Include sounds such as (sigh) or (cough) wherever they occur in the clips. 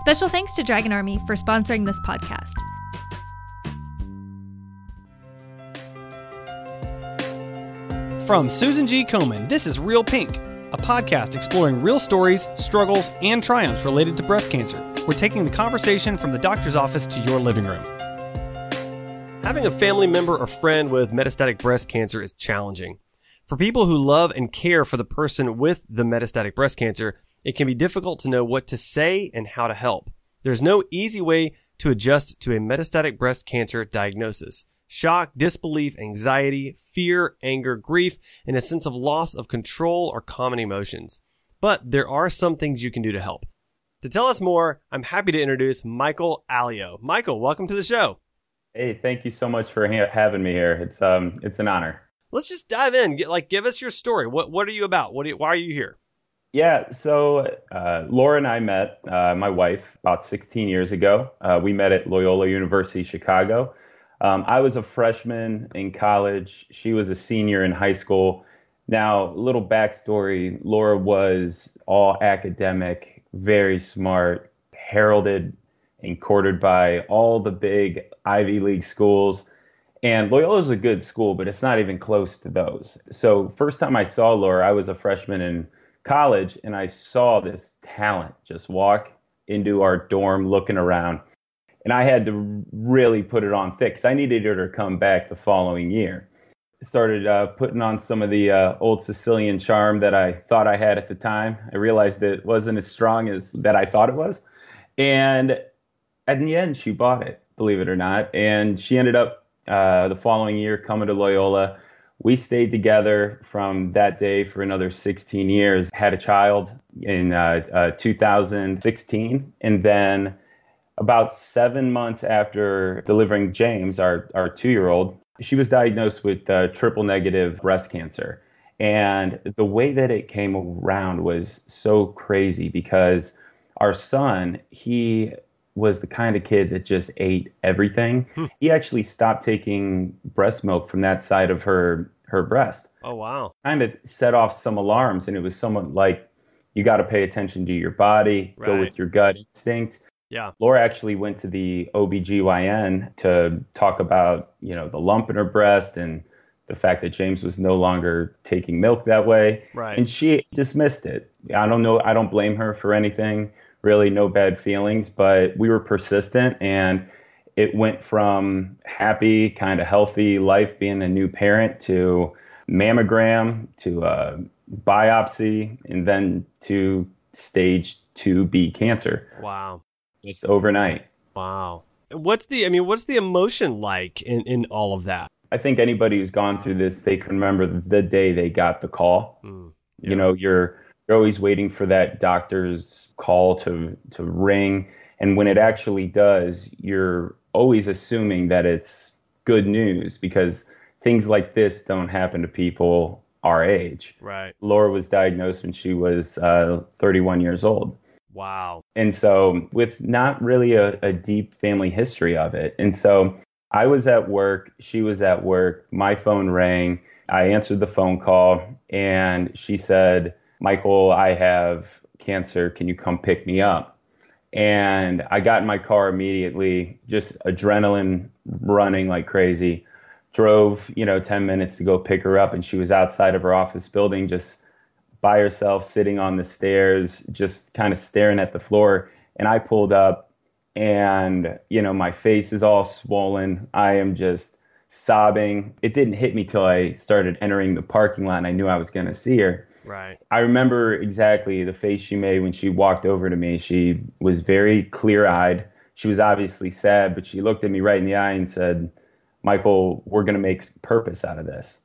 Special thanks to Dragon Army for sponsoring this podcast. From Susan G. Komen, this is Real Pink, a podcast exploring real stories, struggles, and triumphs related to breast cancer. We're taking the conversation from the doctor's office to your living room. Having a family member or friend with metastatic breast cancer is challenging. For people who love and care for the person with the metastatic breast cancer, it can be difficult to know what to say and how to help. There's no easy way to adjust to a metastatic breast cancer diagnosis. Shock, disbelief, anxiety, fear, anger, grief, and a sense of loss of control are common emotions. But there are some things you can do to help. To tell us more, I'm happy to introduce Michael Alio. Michael, welcome to the show. Hey, thank you so much for ha- having me here. It's um, it's an honor. Let's just dive in. Get, like, give us your story. What What are you about? What? You, why are you here? Yeah, so uh, Laura and I met, uh, my wife, about 16 years ago. Uh, we met at Loyola University Chicago. Um, I was a freshman in college. She was a senior in high school. Now, little backstory Laura was all academic, very smart, heralded and courted by all the big Ivy League schools. And Loyola is a good school, but it's not even close to those. So, first time I saw Laura, I was a freshman in college, and I saw this talent just walk into our dorm looking around and I had to really put it on thick because I needed her to come back the following year. Started uh, putting on some of the uh, old Sicilian charm that I thought I had at the time. I realized it wasn't as strong as that I thought it was, and at the end, she bought it, believe it or not, and she ended up uh, the following year coming to Loyola. We stayed together from that day for another 16 years. Had a child in uh, uh, 2016, and then about seven months after delivering James, our, our two year old, she was diagnosed with uh, triple negative breast cancer. And the way that it came around was so crazy because our son, he was the kind of kid that just ate everything. Hmm. He actually stopped taking breast milk from that side of her her breast. Oh wow. Kind of set off some alarms and it was somewhat like you got to pay attention to your body, right. go with your gut instinct. Yeah. Laura actually went to the OBGYN to talk about, you know, the lump in her breast and the fact that James was no longer taking milk that way. Right. And she dismissed it. I don't know. I don't blame her for anything. Really, no bad feelings. But we were persistent and it went from happy, kind of healthy life being a new parent to mammogram to a biopsy and then to stage 2B cancer. Wow just overnight. Wow. What's the I mean, what's the emotion like in, in all of that? I think anybody who's gone through this, they can remember the day they got the call. Mm, yeah. You know, you're you're always waiting for that doctor's call to to ring, and when it actually does, you're always assuming that it's good news because things like this don't happen to people our age. Right. Laura was diagnosed when she was uh, 31 years old. Wow. And so, with not really a, a deep family history of it. And so, I was at work, she was at work, my phone rang. I answered the phone call, and she said, Michael, I have cancer. Can you come pick me up? And I got in my car immediately, just adrenaline running like crazy. Drove, you know, 10 minutes to go pick her up, and she was outside of her office building, just by herself sitting on the stairs, just kind of staring at the floor. And I pulled up and, you know, my face is all swollen. I am just sobbing. It didn't hit me till I started entering the parking lot and I knew I was going to see her. Right. I remember exactly the face she made when she walked over to me. She was very clear eyed. She was obviously sad, but she looked at me right in the eye and said, Michael, we're going to make purpose out of this.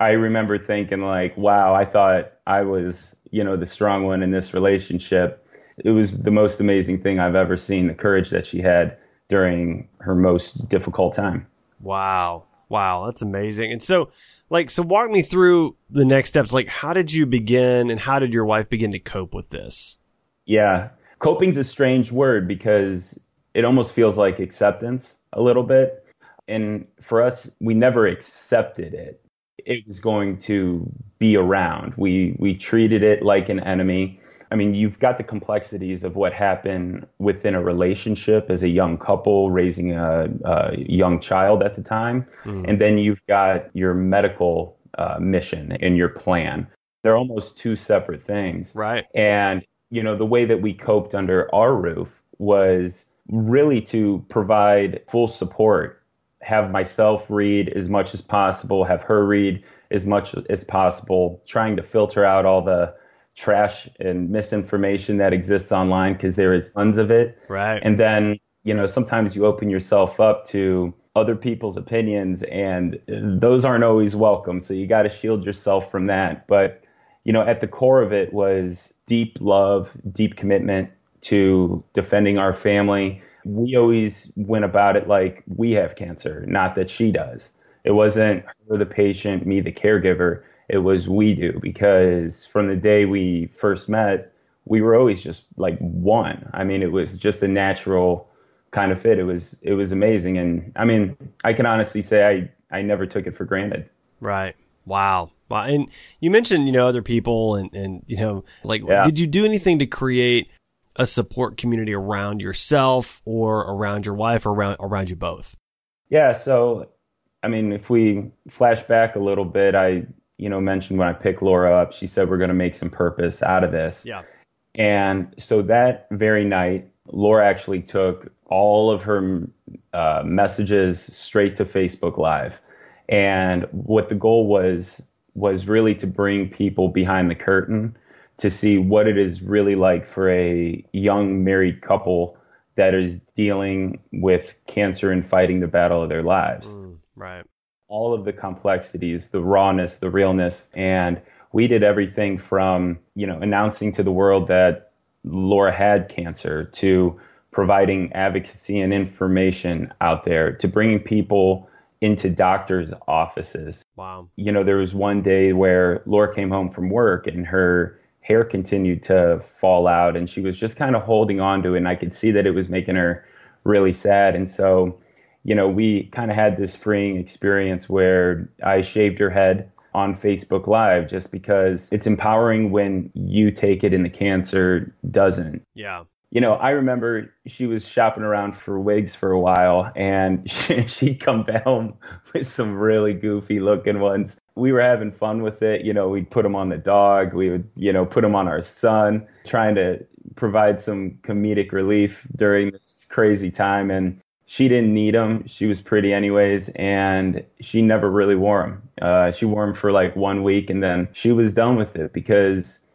I remember thinking like, wow, I thought I was, you know, the strong one in this relationship. It was the most amazing thing I've ever seen, the courage that she had during her most difficult time. Wow. Wow, that's amazing. And so like so walk me through the next steps. Like how did you begin and how did your wife begin to cope with this? Yeah. Coping's a strange word because it almost feels like acceptance a little bit. And for us, we never accepted it it was going to be around. We we treated it like an enemy. I mean, you've got the complexities of what happened within a relationship as a young couple raising a, a young child at the time. Mm. And then you've got your medical uh, mission and your plan. They're almost two separate things. Right. And, you know, the way that we coped under our roof was really to provide full support, have myself read as much as possible, have her read as much as possible, trying to filter out all the trash and misinformation that exists online because there is tons of it. Right. And then, you know, sometimes you open yourself up to other people's opinions and those aren't always welcome. So you got to shield yourself from that. But, you know, at the core of it was deep love, deep commitment to defending our family. We always went about it like we have cancer, not that she does. It wasn't her, the patient, me, the caregiver. It was we do because from the day we first met, we were always just like one. I mean, it was just a natural kind of fit. It was it was amazing, and I mean, I can honestly say I I never took it for granted. Right. Wow. Wow. And you mentioned you know other people and and you know like yeah. did you do anything to create a support community around yourself or around your wife or around around you both? Yeah. So I mean, if we flash back a little bit, I, you know, mentioned when I picked Laura up, she said we're going to make some purpose out of this. Yeah. And so that very night, Laura actually took all of her uh, messages straight to Facebook Live. And what the goal was was really to bring people behind the curtain to see what it is really like for a young married couple that is dealing with cancer and fighting the battle of their lives. Mm. Right. All of the complexities, the rawness, the realness. And we did everything from, you know, announcing to the world that Laura had cancer to providing advocacy and information out there to bringing people into doctors' offices. Wow. You know, there was one day where Laura came home from work and her hair continued to fall out and she was just kind of holding on to it and I could see that it was making her really sad. And so you know, we kind of had this freeing experience where I shaved her head on Facebook Live just because it's empowering when you take it and the cancer doesn't. Yeah. You know, I remember she was shopping around for wigs for a while and (laughs) she'd come home with some really goofy looking ones. We were having fun with it. You know, we'd put them on the dog, we would, you know, put them on our son, trying to provide some comedic relief during this crazy time. And she didn't need them. She was pretty anyways, and she never really wore them. Uh, she wore them for like one week, and then she was done with it because,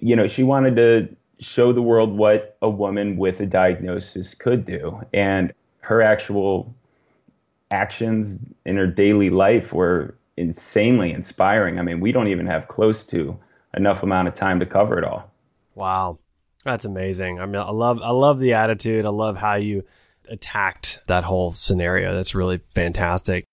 you know, she wanted to show the world what a woman with a diagnosis could do, and her actual actions in her daily life were insanely inspiring. I mean, we don't even have close to enough amount of time to cover it all. Wow, that's amazing. I mean, I love I love the attitude. I love how you attacked that whole scenario. That's really fantastic.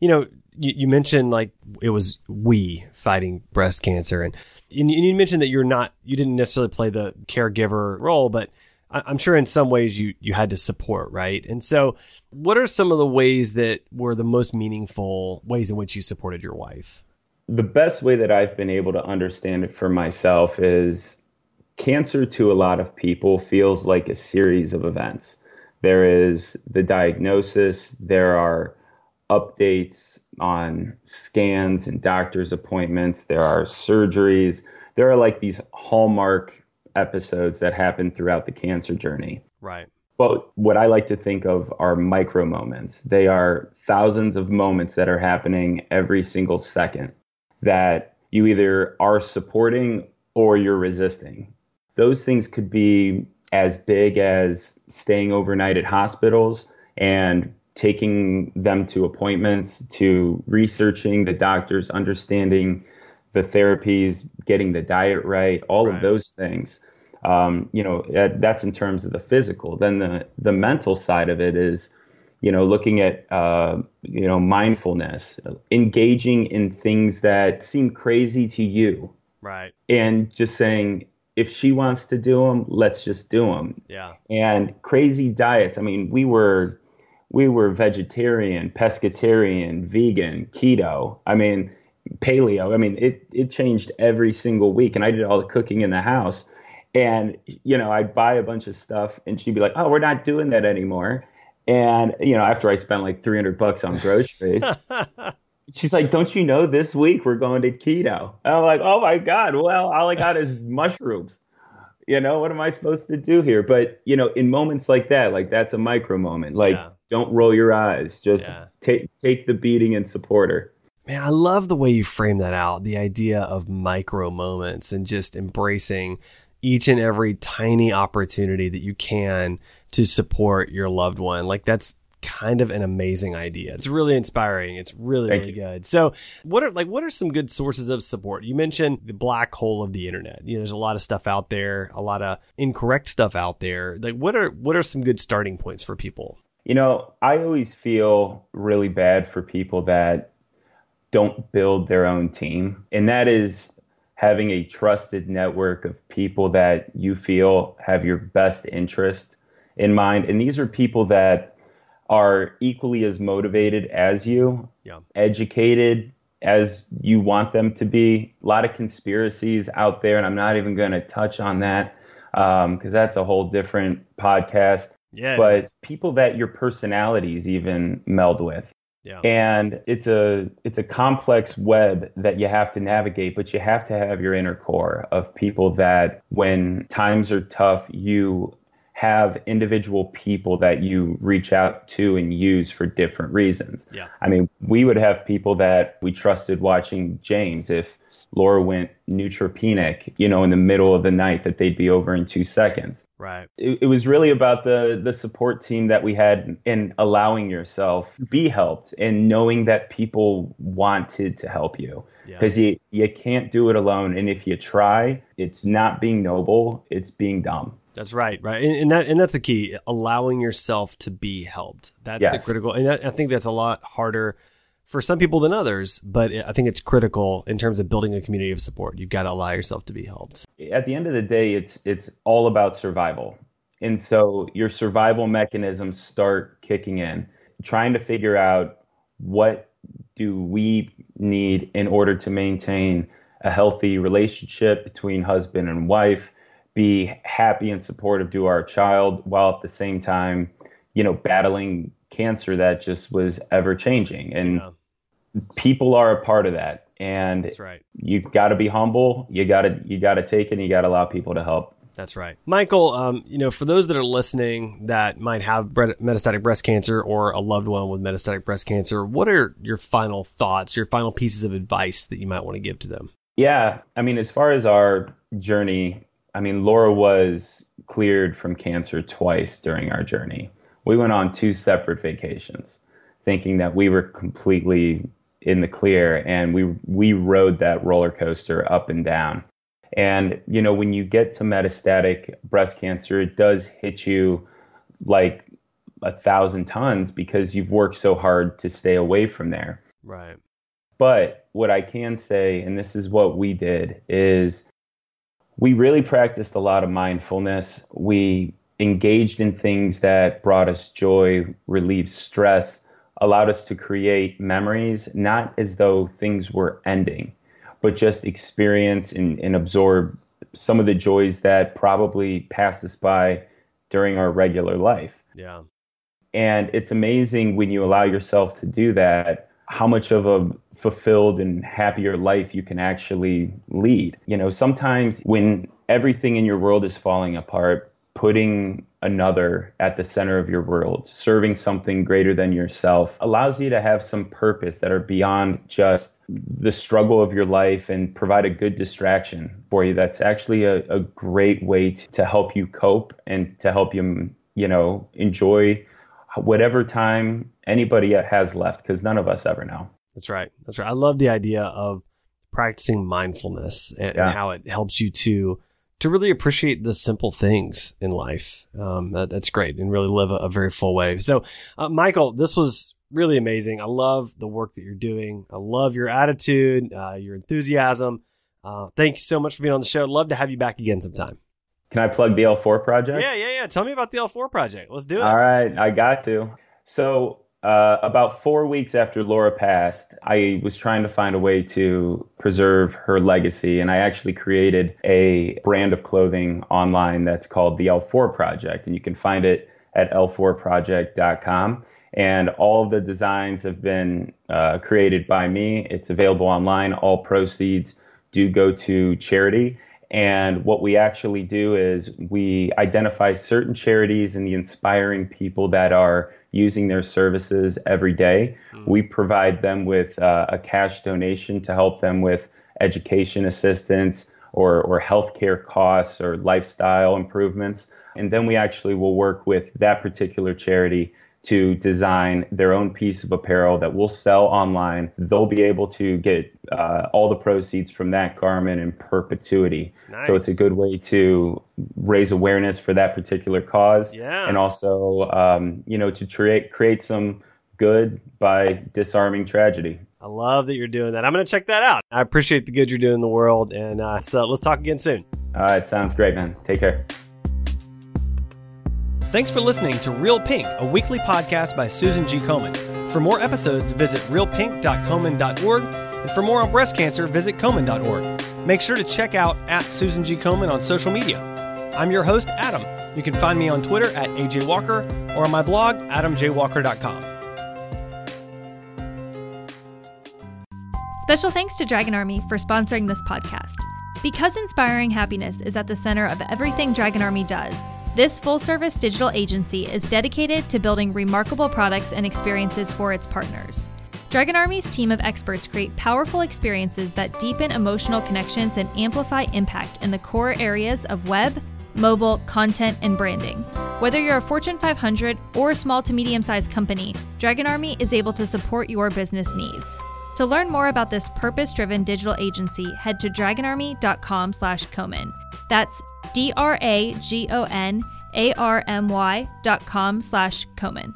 You know, you, you mentioned like it was we fighting breast cancer, and, and you mentioned that you're not, you didn't necessarily play the caregiver role, but I'm sure in some ways you you had to support, right? And so, what are some of the ways that were the most meaningful ways in which you supported your wife? The best way that I've been able to understand it for myself is cancer to a lot of people feels like a series of events. There is the diagnosis, there are updates on scans and doctor's appointments, there are surgeries. There are like these hallmark episodes that happen throughout the cancer journey. Right. But what I like to think of are micro moments. They are thousands of moments that are happening every single second that you either are supporting or you're resisting. Those things could be as big as staying overnight at hospitals and taking them to appointments, to researching the doctors, understanding the therapies, getting the diet right, all right. of those things. Um, you know, that's in terms of the physical. Then the the mental side of it is, you know, looking at uh, you know mindfulness, engaging in things that seem crazy to you, right, and just saying, if she wants to do them, let's just do them. Yeah. And crazy diets. I mean, we were we were vegetarian, pescatarian, vegan, keto. I mean, paleo. I mean, it it changed every single week, and I did all the cooking in the house. And, you know, I'd buy a bunch of stuff and she'd be like, oh, we're not doing that anymore. And, you know, after I spent like 300 bucks on groceries, (laughs) she's like, don't you know this week we're going to keto? And I'm like, oh my God, well, all I got is (laughs) mushrooms. You know, what am I supposed to do here? But, you know, in moments like that, like that's a micro moment. Like, yeah. don't roll your eyes. Just yeah. take take the beating and support her. Man, I love the way you frame that out. The idea of micro moments and just embracing each and every tiny opportunity that you can to support your loved one. Like that's kind of an amazing idea. It's really inspiring. It's really, Thank really you. good. So what are like what are some good sources of support? You mentioned the black hole of the internet. You know, there's a lot of stuff out there, a lot of incorrect stuff out there. Like what are what are some good starting points for people? You know, I always feel really bad for people that don't build their own team. And that is having a trusted network of people that you feel have your best interest in mind. And these are people that are equally as motivated as you, yeah. educated as you want them to be. A lot of conspiracies out there, and I'm not even going to touch on that because um, that's a whole different podcast. Yeah, but people that your personalities even meld with. Yeah. And it's a it's a complex web that you have to navigate, but you have to have your inner core of people that when times are tough, you have individual people that you reach out to and use for different reasons. Yeah. I mean, we would have people that we trusted watching James if Laura went neutropenic, you know, in the middle of the night, that they'd be over in two seconds. Right. It, it, was really about the the support team that we had in allowing yourself to be helped and knowing that people wanted to help you because yeah. you you can't do it alone. And if you try, it's not being noble; it's being dumb. That's right, right, and, and, that and that's the key: allowing yourself to be helped. That's yes. the critical, and I, I think that's a lot harder for some people than others, but I think it's critical in terms of building a community of support. You've got to allow yourself to be helped. At the end of the day, it's it's all about survival. And so your survival mechanisms start kicking in, trying to figure out what do we need in order to maintain a healthy relationship between husband and wife, be happy and supportive to our child while at the same time, you know, battling cancer that just was ever changing. And yeah. people are a part of that. And That's right. you got to be humble. You got to you got to take it. and You got to allow people to help. That's right, Michael. Um, you know, for those that are listening that might have metastatic breast cancer or a loved one with metastatic breast cancer, what are your final thoughts, your final pieces of advice that you might want to give to them? Yeah, I mean, as far as our journey, I mean, Laura was cleared from cancer twice during our journey. We went on two separate vacations thinking that we were completely in the clear and we we rode that roller coaster up and down. And you know when you get to metastatic breast cancer it does hit you like a thousand tons because you've worked so hard to stay away from there. Right. But what i can say and this is what we did is we really practiced a lot of mindfulness we engaged in things that brought us joy, relieved stress, allowed us to create memories, not as though things were ending, but just experience and, and absorb some of the joys that probably pass us by during our regular life. Yeah. And it's amazing when you allow yourself to do that, how much of a fulfilled and happier life you can actually lead. You know, sometimes when everything in your world is falling apart, putting another at the center of your world, serving something greater than yourself, allows you to have some purpose that are beyond just the struggle of your life and provide a good distraction for you. That's actually a, a great way to, to help you cope and to help you, you know, enjoy whatever time anybody has left because none of us ever know. That's right. That's right. I love the idea of practicing mindfulness and, yeah. and how it helps you to to really appreciate the simple things in life. Um, that, that's great and really live a, a very full way. So, uh, Michael, this was really amazing. I love the work that you're doing. I love your attitude, uh, your enthusiasm. Uh, thank you so much for being on the show. I'd love to have you back again sometime. Can I plug the L4 project? Yeah, yeah, yeah. Tell me about the L4 project. Let's do it. All right, I got to. So Uh, about four weeks after Laura passed, I was trying to find a way to preserve her legacy, and I actually created a brand of clothing online that's called the L4 Project, and you can find it at l4project.com. And all the designs have been uh, created by me. It's available online. All proceeds do go to charity. And what we actually do is we identify certain charities and the inspiring people that are using their services every day. Mm. We provide them with uh, a cash donation to help them with education assistance or, or healthcare costs or lifestyle improvements. And then we actually will work with that particular charity to design their own piece of apparel that will sell online. They'll be able to get uh, all the proceeds from that garment in perpetuity. Nice. So it's a good way to raise awareness for that particular cause, yeah. and also, um, you know, to create create some good by disarming tragedy. I love that you're doing that. I'm going to check that out. I appreciate the good you're doing in the world, and uh, so let's talk again soon. All right, sounds great, man. Take care. Thanks for listening to Real Pink, a weekly podcast by Susan G. Komen. For more episodes, visit realpink.komen.org, and for more on breast cancer, visit komen.org. Make sure to check out at Susan G. Komen on social media. I'm your host, Adam. You can find me on Twitter at AJ Walker or on my blog, adamjwalker.com. Special thanks to Dragon Army for sponsoring this podcast. Because inspiring happiness is at the center of everything Dragon Army does, this full service digital agency is dedicated to building remarkable products and experiences for its partners. Dragon Army's team of experts create powerful experiences that deepen emotional connections and amplify impact in the core areas of web, mobile, content, and branding. Whether you're a Fortune 500 or a small to medium sized company, Dragon Army is able to support your business needs. To learn more about this purpose-driven digital agency, head to dragonarmy.com slash Komen. That's D R A G O N A R M Y dot com slash Komen.